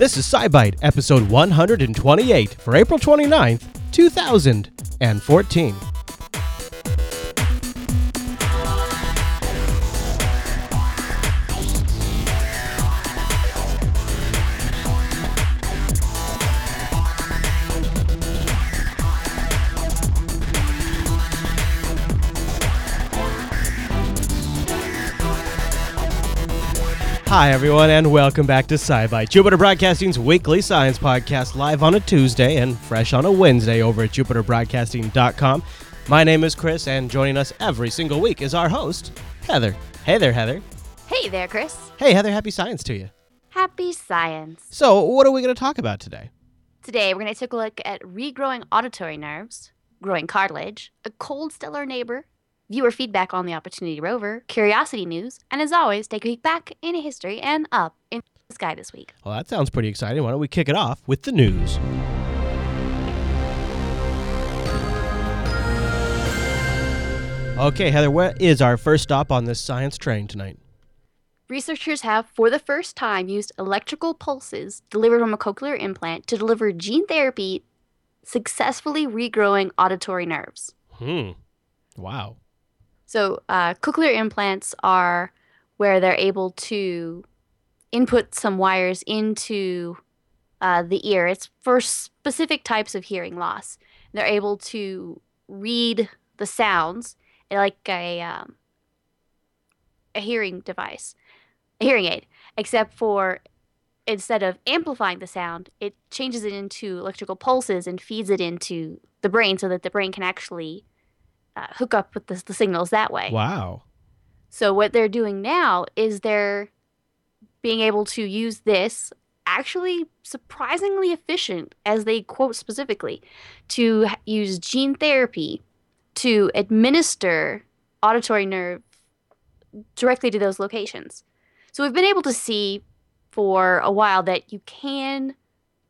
This is SciByte, episode 128 for April 29th, 2014. Hi, everyone, and welcome back to SciByte, Jupiter Broadcasting's weekly science podcast, live on a Tuesday and fresh on a Wednesday over at jupiterbroadcasting.com. My name is Chris, and joining us every single week is our host, Heather. Hey there, Heather. Hey there, Chris. Hey, Heather, happy science to you. Happy science. So, what are we going to talk about today? Today, we're going to take a look at regrowing auditory nerves, growing cartilage, a cold stellar neighbor, viewer feedback on the Opportunity rover, curiosity news, and as always, take a peek back into history and up in the sky this week. Well, that sounds pretty exciting. Why don't we kick it off with the news? Okay, Heather, what is our first stop on this science train tonight? Researchers have, for the first time, used electrical pulses delivered from a cochlear implant to deliver gene therapy, successfully regrowing auditory nerves. Hmm. Wow. So, uh, cochlear implants are where they're able to input some wires into uh, the ear. It's for specific types of hearing loss. They're able to read the sounds like a um, a hearing device, a hearing aid, except for instead of amplifying the sound, it changes it into electrical pulses and feeds it into the brain so that the brain can actually uh, hook up with the, the signals that way. Wow. So what they're doing now is they're being able to use this actually surprisingly efficient as they quote specifically to use gene therapy to administer auditory nerve directly to those locations. So we've been able to see for a while that you can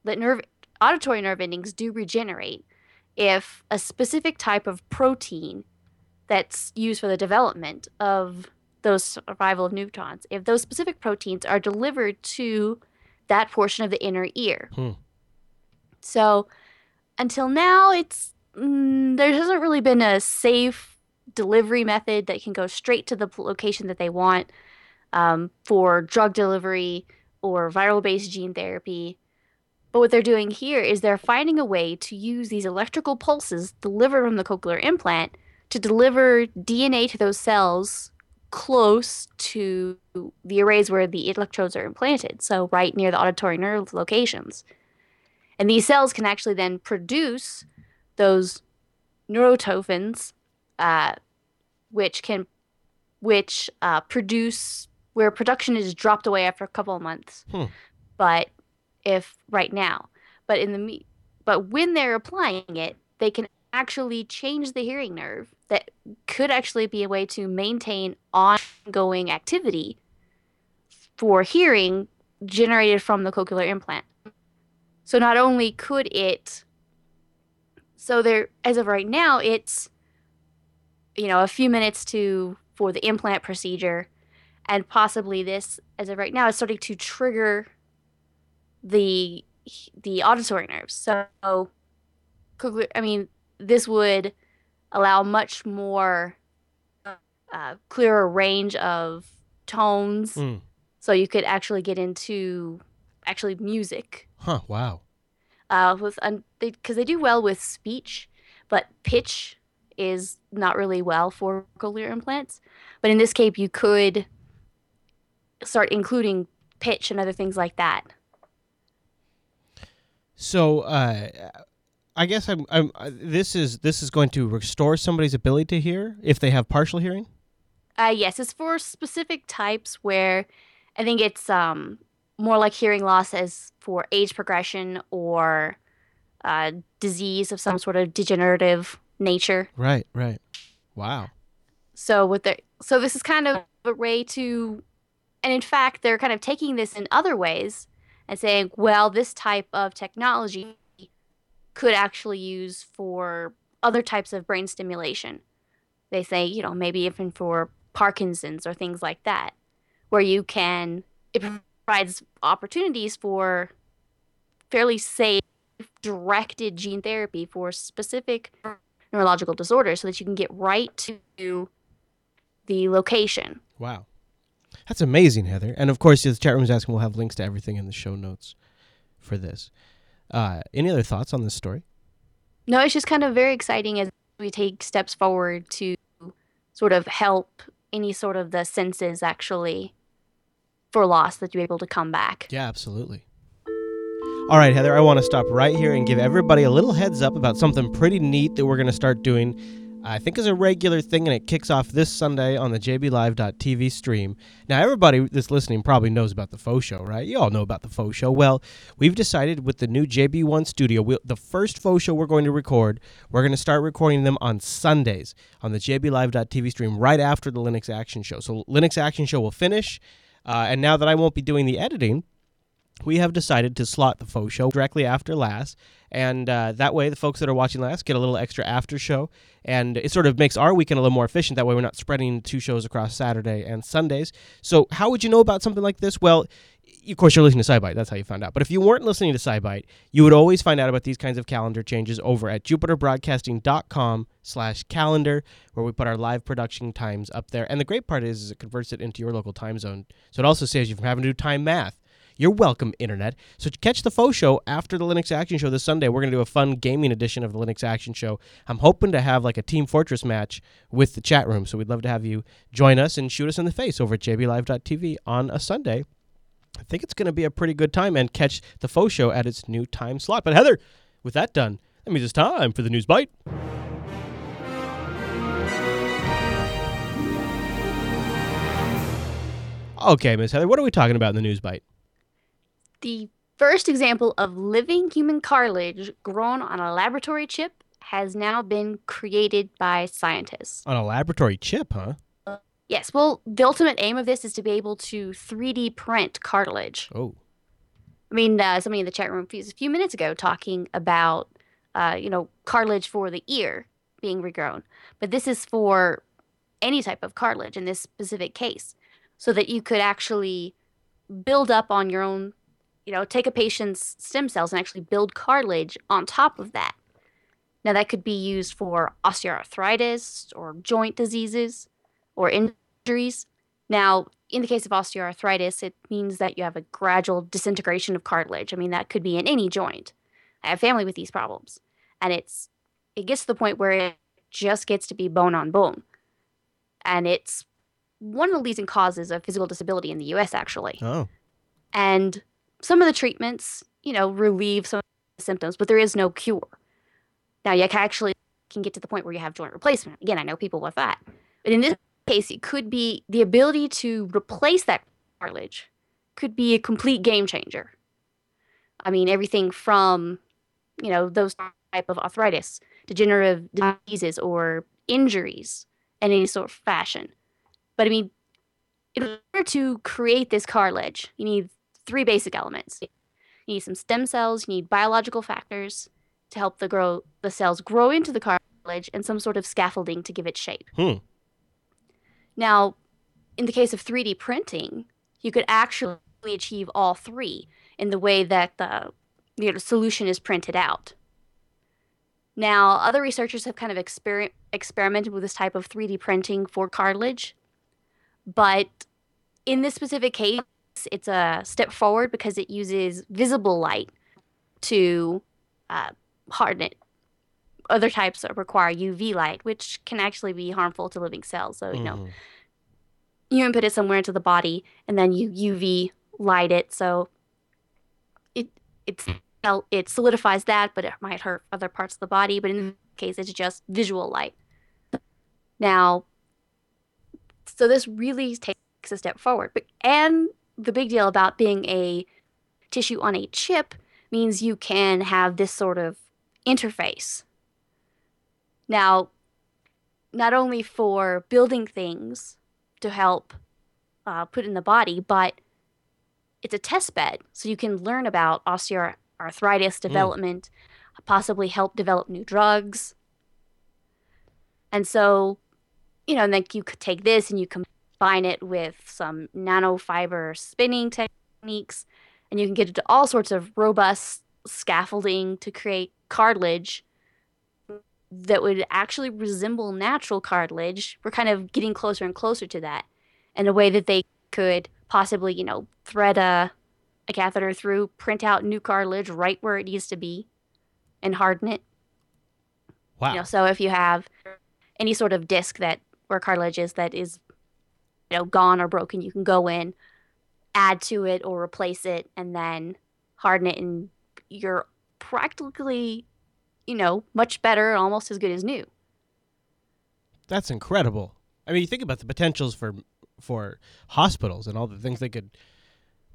that nerve auditory nerve endings do regenerate if a specific type of protein that's used for the development of those survival of neurons, if those specific proteins are delivered to that portion of the inner ear. Hmm. So until now, it's mm, there hasn't really been a safe delivery method that can go straight to the location that they want um, for drug delivery or viral-based gene therapy. But what they're doing here is they're finding a way to use these electrical pulses delivered from the cochlear implant to deliver DNA to those cells close to the arrays where the electrodes are implanted, so right near the auditory nerve locations. And these cells can actually then produce those neurotrophins, uh, which can, which uh, produce where production is dropped away after a couple of months. Hmm. But if right now, but in the me- but when they're applying it, they can actually change the hearing nerve. That could actually be a way to maintain ongoing activity for hearing generated from the cochlear implant. So not only could it so there as of right now it's you know a few minutes to for the implant procedure and possibly this as of right now is starting to trigger the the auditory nerves. So I mean this would allow much more uh, clearer range of tones Mm. so you could actually get into actually music Huh, wow. uh, with because they, do well with speech, but pitch is not really well for cochlear implants. But in this case, you could start including pitch and other things like that. So, uh, I guess I'm, I'm. uh, This is this is going to restore somebody's ability to hear if they have partial hearing. Uh, yes, it's for specific types where I think it's um, more like hearing loss as for age progression or uh, disease of some sort of degenerative nature. Right, right. Wow. So with the so this is kind of a way to and in fact they're kind of taking this in other ways and saying, well, this type of technology could actually use for other types of brain stimulation. They say, you know, maybe even for Parkinson's or things like that, where you can, it provides opportunities for fairly safe, directed gene therapy for specific neurological disorders so that you can get right to the location. Wow. That's amazing, Heather. And of course, the chat room is asking, we'll have links to everything in the show notes for this. Uh, any other thoughts on this story? No, it's just kind of very exciting as we take steps forward to sort of help any sort of the senses actually for loss that you're able to come back. Yeah, absolutely. All right, Heather, I want to stop right here and give everybody a little heads up about something pretty neat that we're going to start doing. I think is a regular thing, and it kicks off this Sunday on the JBLive.tv stream. Now, everybody that's listening probably knows about the Faux Show, right? You all know about the Faux Show. Well, we've decided with the new JB1 studio, we'll, the first Faux Show we're going to record, we're going to start recording them on Sundays on the JBLive.tv stream right after the Linux Action Show. So, Linux Action Show will finish, uh, and now that I won't be doing the editing, we have decided to slot the faux show directly after last and uh, that way the folks that are watching last get a little extra after show and it sort of makes our weekend a little more efficient that way we're not spreading two shows across saturday and sundays so how would you know about something like this well of course you're listening to SciByte. That's how you found out. But if you weren't listening to SciByte, you would always find out about these kinds of calendar changes over at jupiterbroadcasting.com slash calendar, where we put our live production times up there. And the great part is, is it converts it into your local time zone. So it also saves you from having to do time math. You're welcome, Internet. So catch the faux show after the Linux Action Show this Sunday. We're going to do a fun gaming edition of the Linux Action Show. I'm hoping to have like a Team Fortress match with the chat room. So we'd love to have you join us and shoot us in the face over at jblive.tv on a Sunday. I think it's going to be a pretty good time and catch the faux show at its new time slot. But Heather, with that done, that means it's time for the news bite. Okay, Miss Heather, what are we talking about in the news bite? The first example of living human cartilage grown on a laboratory chip has now been created by scientists. On a laboratory chip, huh? Yes, well, the ultimate aim of this is to be able to 3D print cartilage. Oh. I mean, uh, somebody in the chat room a few minutes ago talking about, uh, you know, cartilage for the ear being regrown. But this is for any type of cartilage in this specific case, so that you could actually build up on your own, you know, take a patient's stem cells and actually build cartilage on top of that. Now, that could be used for osteoarthritis or joint diseases or injuries. Now, in the case of osteoarthritis, it means that you have a gradual disintegration of cartilage. I mean, that could be in any joint. I have family with these problems, and it's it gets to the point where it just gets to be bone on bone, and it's one of the leading causes of physical disability in the U.S. Actually, Oh. and some of the treatments, you know, relieve some of the symptoms, but there is no cure. Now, you can actually can get to the point where you have joint replacement. Again, I know people with that, but in this case, it could be the ability to replace that cartilage could be a complete game changer. I mean, everything from, you know, those type of arthritis, degenerative diseases, or injuries in any sort of fashion. But I mean, in order to create this cartilage, you need three basic elements. You need some stem cells, you need biological factors to help the grow the cells grow into the cartilage, and some sort of scaffolding to give it shape. Hmm. Now, in the case of 3D printing, you could actually achieve all three in the way that the you know, solution is printed out. Now, other researchers have kind of exper- experimented with this type of 3D printing for cartilage, but in this specific case, it's a step forward because it uses visible light to uh, harden it. Other types require UV light, which can actually be harmful to living cells. So, you know, Mhm. you input it somewhere into the body and then you UV light it so it it's it solidifies that but it might hurt other parts of the body but in this case it's just visual light now so this really takes a step forward but and the big deal about being a tissue on a chip means you can have this sort of interface now not only for building things to help uh, put in the body, but it's a test bed. So you can learn about osteoarthritis development, possibly help develop new drugs. And so, you know, and then you could take this and you combine it with some nanofiber spinning techniques, and you can get into all sorts of robust scaffolding to create cartilage that would actually resemble natural cartilage. We're kind of getting closer and closer to that in a way that they could possibly, you know, thread a, a catheter through, print out new cartilage right where it needs to be, and harden it. Wow. You know, so if you have any sort of disc that where cartilage is that is, you know, gone or broken, you can go in, add to it or replace it, and then harden it, and you're practically, you know, much better, almost as good as new. That's incredible. I mean, you think about the potentials for for hospitals and all the things they could,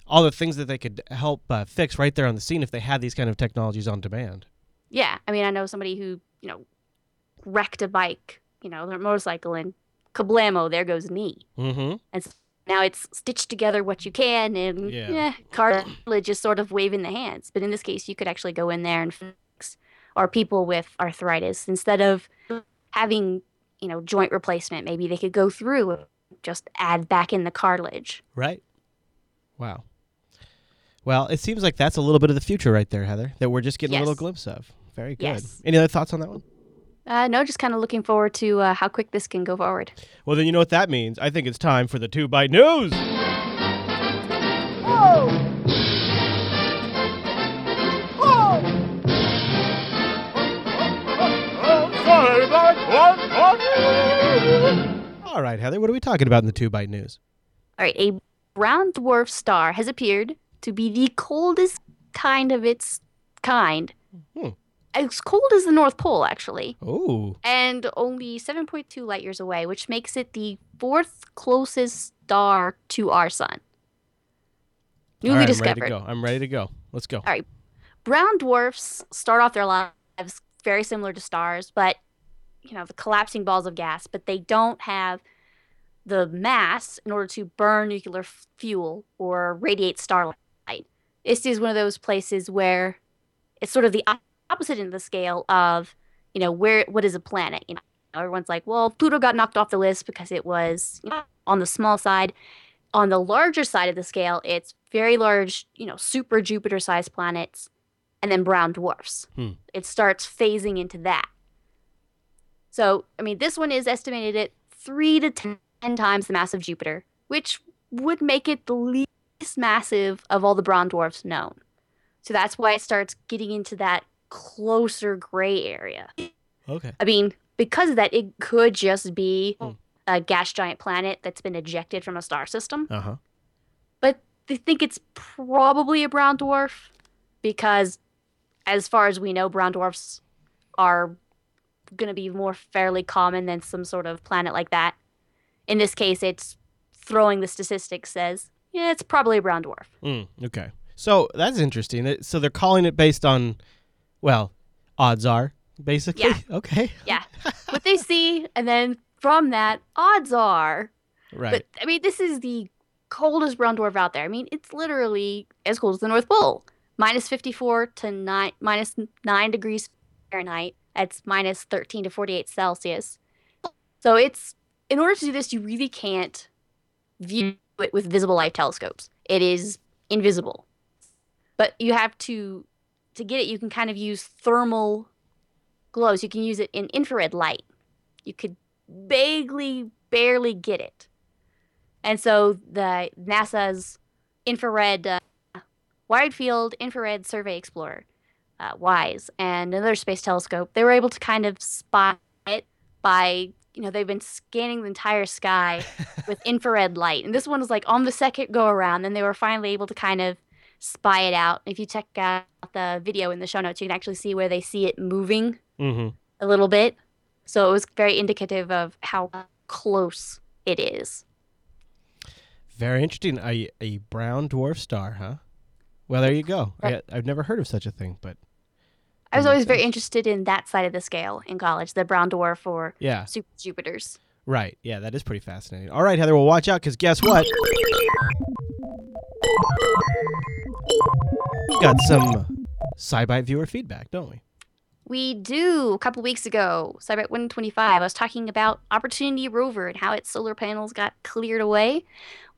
all the things that they could help uh, fix right there on the scene if they had these kind of technologies on demand. Yeah, I mean, I know somebody who, you know, wrecked a bike, you know, their motorcycle, and kablamo, there goes knee. Mm-hmm. And s- now it's stitched together what you can, and Yeah. yeah, cartilage is sort of waving the hands. But in this case, you could actually go in there and fix, or people with arthritis, instead of having, you know, joint replacement, maybe they could go through just add back in the cartilage. Right. Wow. Well, it seems like that's a little bit of the future right there, Heather, that we're just getting a little glimpse of. Very good. Yes. Any other thoughts on that one? Uh, no, just kind of looking forward to uh, how quick this can go forward. Well, then you know what that means. I think it's time for the two bite news. All right, Heather, what are we talking about in the two bite news? All right, a brown dwarf star has appeared to be the coldest kind of its kind. Hmm. As cold as the North Pole, actually, Oh, and only 7.2 light years away, which makes it the fourth closest star to our sun. Newly right, I'm discovered. ready to go. I'm ready to go. Let's go. All right. Brown dwarfs start off their lives very similar to stars, but you know, the collapsing balls of gas, but they don't have the mass in order to burn nuclear f- fuel or radiate starlight. This is one of those places where it's sort of the opposite end of the scale of, you know, where what is a planet? You know, everyone's like, well, Pluto got knocked off the list because it was you know, on the small side. On the larger side of the scale, it's very large, you know, super Jupiter sized planets and then brown dwarfs. Hmm. It starts phasing into that. So, I mean, this one is estimated at three to 10 times the mass of Jupiter, which would make it the least massive of all the brown dwarfs known. So that's why it starts getting into that closer gray area. Okay. I mean, because of that, it could just be Hmm. a gas giant planet that's been ejected from a star system. Uh huh. But they think it's probably a brown dwarf because, as far as we know, brown dwarfs are going to be more fairly common than some sort of planet like that. In this case, it's throwing the statistics says, yeah, it's probably a brown dwarf. Mm, okay. So that's interesting. So they're calling it based on, well, odds are basically. Yeah. Okay. Yeah. what they see, and then from that, odds are Right. But I mean, this is the coldest brown dwarf out there. I mean, it's literally as cold as the North Pole, minus 54 to nine, minus nine degrees Fahrenheit. That's minus 13 to 48 Celsius. So it's in order to do this, you really can't view it with visible light telescopes. It is invisible. But you have to to get it. You can kind of use thermal glows. You can use it in infrared light. You could vaguely, barely get it. And so the NASA's infrared, uh, wide field infrared survey explorer, uh, WISE, and another space telescope, they were able to kind of spot it by, you know, they've been scanning the entire sky with infrared light. And this one was like on the second go around, and they were finally able to kind of spy it out. If you check out the video in the show notes, you can actually see where they see it moving mm-hmm. a little bit. So it was very indicative of how close it is. Very interesting. A a brown dwarf star, huh? Well, there you go. I, Right. I've never heard of such a thing, but I was always makes very interested in that side of the scale in college, the brown dwarf or yeah, super Jupiters. right. Yeah, that is pretty fascinating. All right, Heather. Well, watch out because guess what? Got some SciByte viewer feedback, don't we? We do. A couple weeks ago, SciByte 125, I was talking about Opportunity Rover and how its solar panels got cleared away.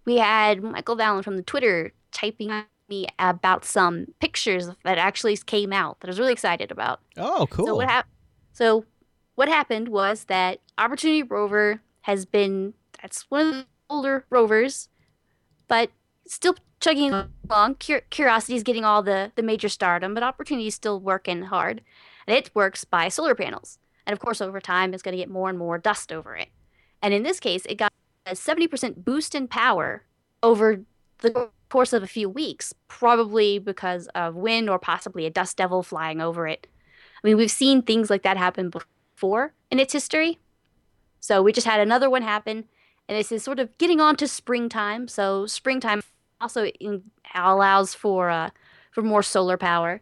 We had Michael Vallon from the Twitter typing me about some pictures that actually came out that I was really excited about. Oh, cool. So what happened? So what happened was that Opportunity rover has been that's one of the older rovers, but still chugging along. Cur- Curiosity is getting all the the major stardom, but Opportunity is still working hard, and it works by solar panels. And of course, over time, it's going to get more and more dust over it. And in this case, it got a 70% boost in power over the course of a few weeks, probably because of wind or possibly a dust devil flying over it. I mean, we've seen things like that happen before in its history. So we just had another one happen, and this is sort of getting on to springtime. So springtime also in, allows for uh, for more solar power.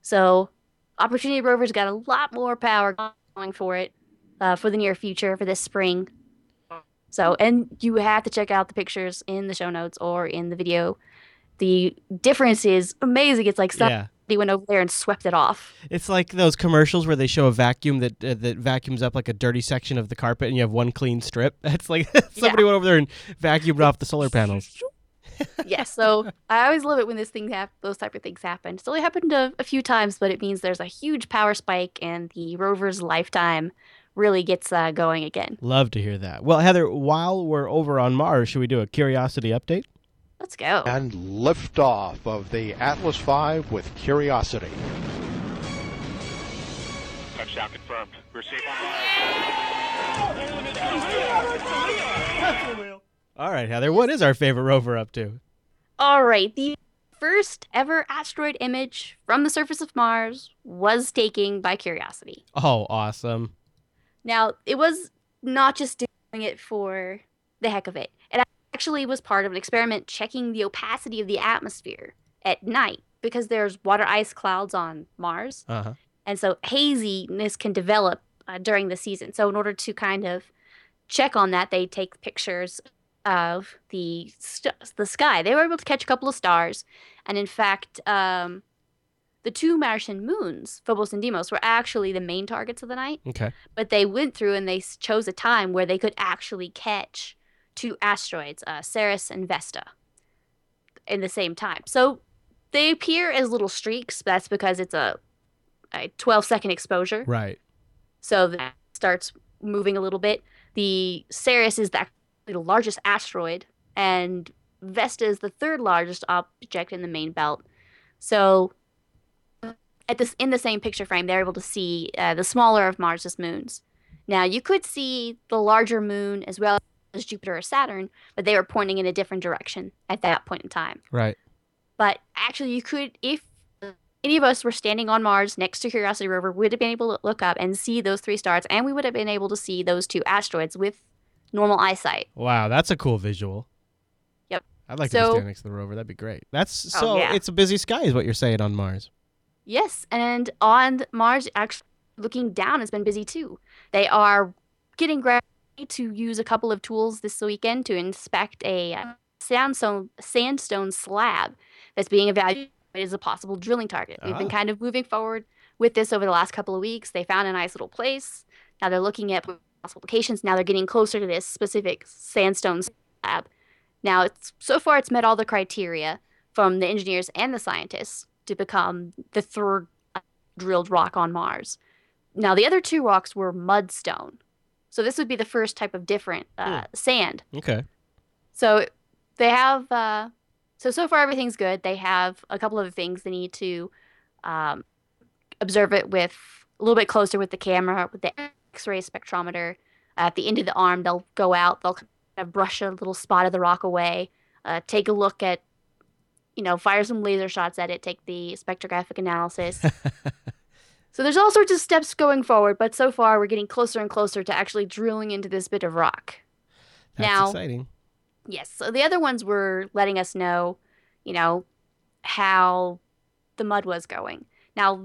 So Opportunity Rover's got a lot more power going for it uh, for the near future for this spring. So, and you have to check out the pictures in the show notes or in the video. The difference is amazing. It's like somebody yeah. went over there and swept it off. It's like those commercials where they show a vacuum that uh, that vacuums up like a dirty section of the carpet, and you have one clean strip. It's like somebody Yeah. went over there and vacuumed off the solar panels. yes, so I always love it when this thing hap- those type of things happen. It's only happened a, a few times, but it means there's a huge power spike and the rover's lifetime really gets uh, going again. Love to hear that. Well, Heather, while we're over on Mars, should we do a curiosity update? Let's go. and liftoff of the Atlas V with Curiosity. Touchdown confirmed. We're safe on Mars. All right, Heather, what is our favorite rover up to? All right, the first ever asteroid image from the surface of Mars was taken by Curiosity. Oh, awesome. Now, it was not just doing it for the heck of it. It actually was part of an experiment checking the opacity of the atmosphere at night because there's water ice clouds on Mars. Uh huh. And so haziness can develop uh, during the season. So in order to kind of check on that, they take pictures of the st- the sky. They were able to catch a couple of stars, and in fact, um, the two Martian moons, Phobos and Deimos, were actually the main targets of the night. Okay. But they went through and they chose a time where they could actually catch two asteroids, uh, Ceres and Vesta, in the same time. So they appear as little streaks. That's because it's a a 12 second exposure. Right. So that starts moving a little bit. The Ceres is actually the largest asteroid, and Vesta is the third largest object in the main belt. So at this in the same picture frame, they're able to see uh, the smaller of Mars's moons. Now you could see the larger moon as well as Jupiter or Saturn, but they were pointing in a different direction at that point in time. Right. But actually, you could, if any of us were standing on Mars next to Curiosity rover, would have been able to look up and see those three stars, and we would have been able to see those two asteroids with normal eyesight. Wow, that's a cool visual. Yep. I'd like to So- stand next to the rover. That'd be great. That's Oh, so. yeah. It's a busy sky, is what you're saying on Mars. Yes, and on Mars, actually looking down has been busy too. They are getting ready to use a couple of tools this weekend to inspect a uh, sandstone sandstone slab that's being evaluated as a possible drilling target. We've been Ah. kind of moving forward with this over the last couple of weeks. They found a nice little place. Now they're looking at locations. Now they're getting closer to this specific sandstone slab. Now it's so far it's met all the criteria from the engineers and the scientists to become the third drilled rock on Mars. Now the other two rocks were mudstone. So this would be the first type of different uh, sand. Okay. So they have uh, so so far everything's good. They have a couple of things they need to um, observe it with a little bit closer with the camera with the X-ray spectrometer. at the end of the arm, they'll go out. They'll kind of brush a little spot of the rock away. Uh, take a look at, you know, fire some laser shots at it. Take the spectrographic analysis. So there's all sorts of steps going forward, but so far we're getting closer and closer to actually drilling into this bit of rock. That's Now- exciting. Yes. So the other ones were letting us know, you know, how the mud was going now,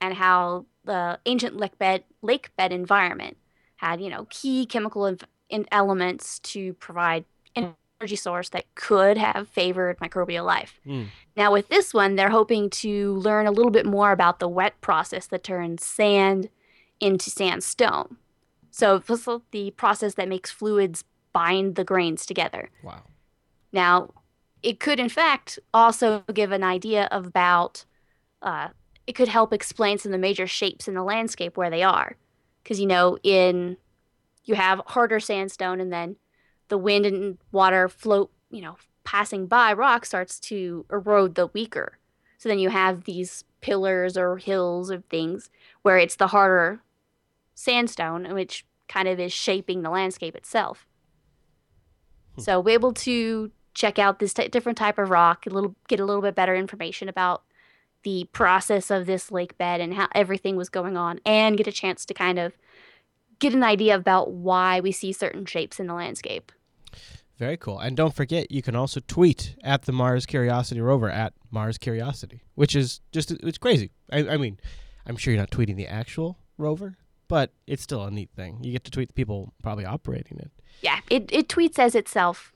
and how the ancient lake bed lake bed environment had you know key chemical inv- in elements to provide an energy source that could have favored microbial life. Hmm. Now with this one, they're hoping to learn a little bit more about the wet process that turns sand into sandstone. So this is the process that makes fluids bind the grains together. Wow. Now, it could, in fact, also give an idea about. Uh, it could help explain some of the major shapes in the landscape where they are, because you know, in you have harder sandstone, and then the wind and water float, you know, passing by rock starts to erode the weaker. So then you have these pillars or hills or things where it's the harder sandstone, which kind of is shaping the landscape itself. Hmm. So we're able to check out this t- different type of rock, a little get a little bit better information about the process of this lake bed and how everything was going on, and get a chance to kind of get an idea about why we see certain shapes in the landscape. Very cool. And don't forget, you can also tweet at the Mars Curiosity rover at Mars Curiosity, which is just it's crazy. I, I mean, I'm sure you're not tweeting the actual rover, but it's still a neat thing. You get to tweet the people probably operating it. Yeah, it, it tweets as itself.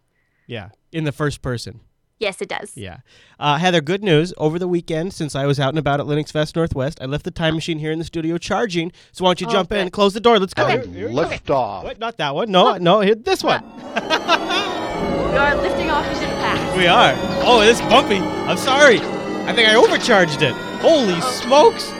Yeah, in the first person. Yes, it does. Yeah. Uh, Heather, good news. Over the weekend, since I was out and about at LinuxFest Northwest, I left the time machine here in the studio charging. So why don't you Oh, jump in good. and close the door? Let's go. Okay. Here- here we go. Lift off. What? Not that one. No, no. Here, this one. We are lifting off into the past. We are. Oh, it's bumpy. I'm sorry. I think I overcharged it. Holy smokes.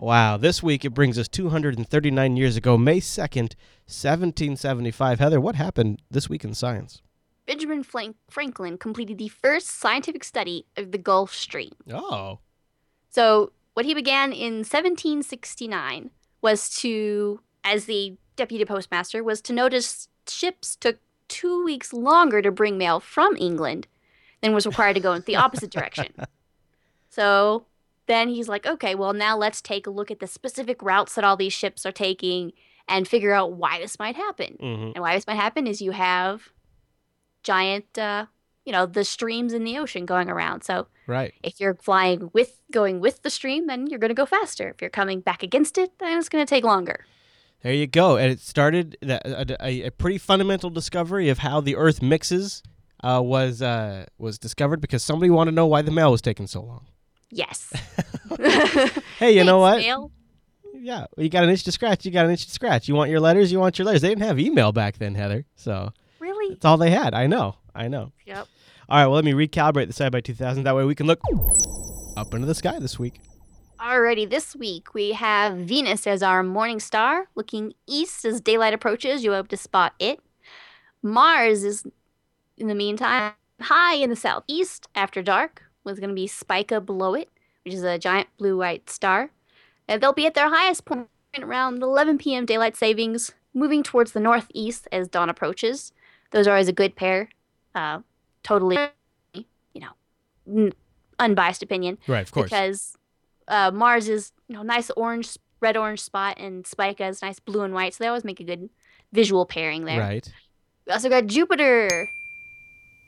Wow. This week it brings us 239 years ago, May 2nd, 1775. Heather, what happened this week in science? Benjamin Franklin completed the first scientific study of the Gulf Stream. Oh. So, what he began in 1769 was to, as the deputy postmaster, was to notice ships took two weeks longer to bring mail from England than was required to go in the opposite direction. So then he's like, okay, well, now let's take a look at the specific routes that all these ships are taking and figure out why this might happen. Mm-hmm. And why this might happen is you have giant, uh, you know, the streams in the ocean going around. So Right. if you're flying with, going with the stream, then you're going to go faster. If you're coming back against it, then it's going to take longer. There you go. And it started that a, a, a pretty fundamental discovery of how the Earth mixes uh, was uh, was discovered because somebody wanted to know why the mail was taking so long. Yes. Hey, you know what? Thanks, Mail. Yeah, you got an itch to scratch. You got an itch to scratch. You want your letters. You want your letters. They didn't have email back then, Heather. So Really? that's all they had. I know. I know. Yep. All right. Well, let me recalibrate the side by 2000. That way we can look up into the sky this week. Alrighty, this week we have Venus as our morning star, looking east as daylight approaches. You'll be able to spot it. Mars is, in the meantime, high in the southeast after dark, with going to be Spica below it, which is a giant blue white star. And they'll be at their highest point around 11 p.m. daylight savings, moving towards the northeast as dawn approaches. Those are always a good pair. Uh, totally, you know, n- unbiased opinion Right. Of course. because uh, Mars is you know nice orange, red orange spot, and Spica is nice blue and white, so they always make a good visual pairing there. Right. We also got Jupiter.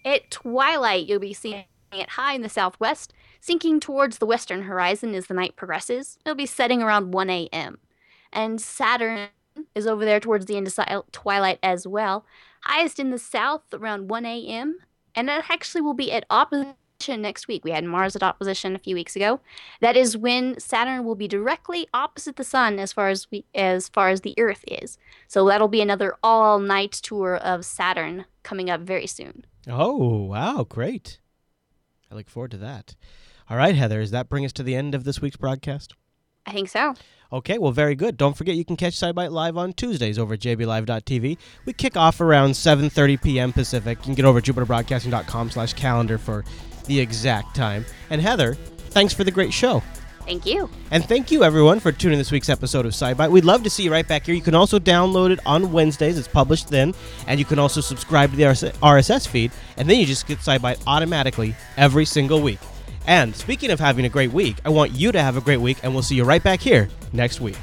At twilight, you'll be seeing it high in the southwest, sinking towards the western horizon as the night progresses. It'll be setting around 1 a.m. And Saturn is over there towards the end of twilight as well, highest in the south around 1 a.m. And it actually will be at opposition next week. We had Mars at opposition a few weeks ago. That is when Saturn will be directly opposite the sun as far as we as far as the Earth is. So that'll be another all-night tour of Saturn coming up very soon. Oh wow! Great. I look forward to that. All right, Heather. Does that bring us to the end of this week's broadcast? I think so. Okay, well, very good. Don't forget you can catch SciByte live on Tuesdays over at jblive.tv. We kick off around 7.30 p.m. Pacific. You can get over at jupiterbroadcasting.com slash calendar for the exact time. And Heather, thanks for the great show. Thank you. And thank you, everyone, for tuning this week's episode of SciByte. We'd love to see you right back here. You can also download it on Wednesdays. It's published then. And you can also subscribe to the RSS feed. And then you just get SciByte automatically every single week. And speaking of having a great week, I want you to have a great week. And we'll see you right back here next week.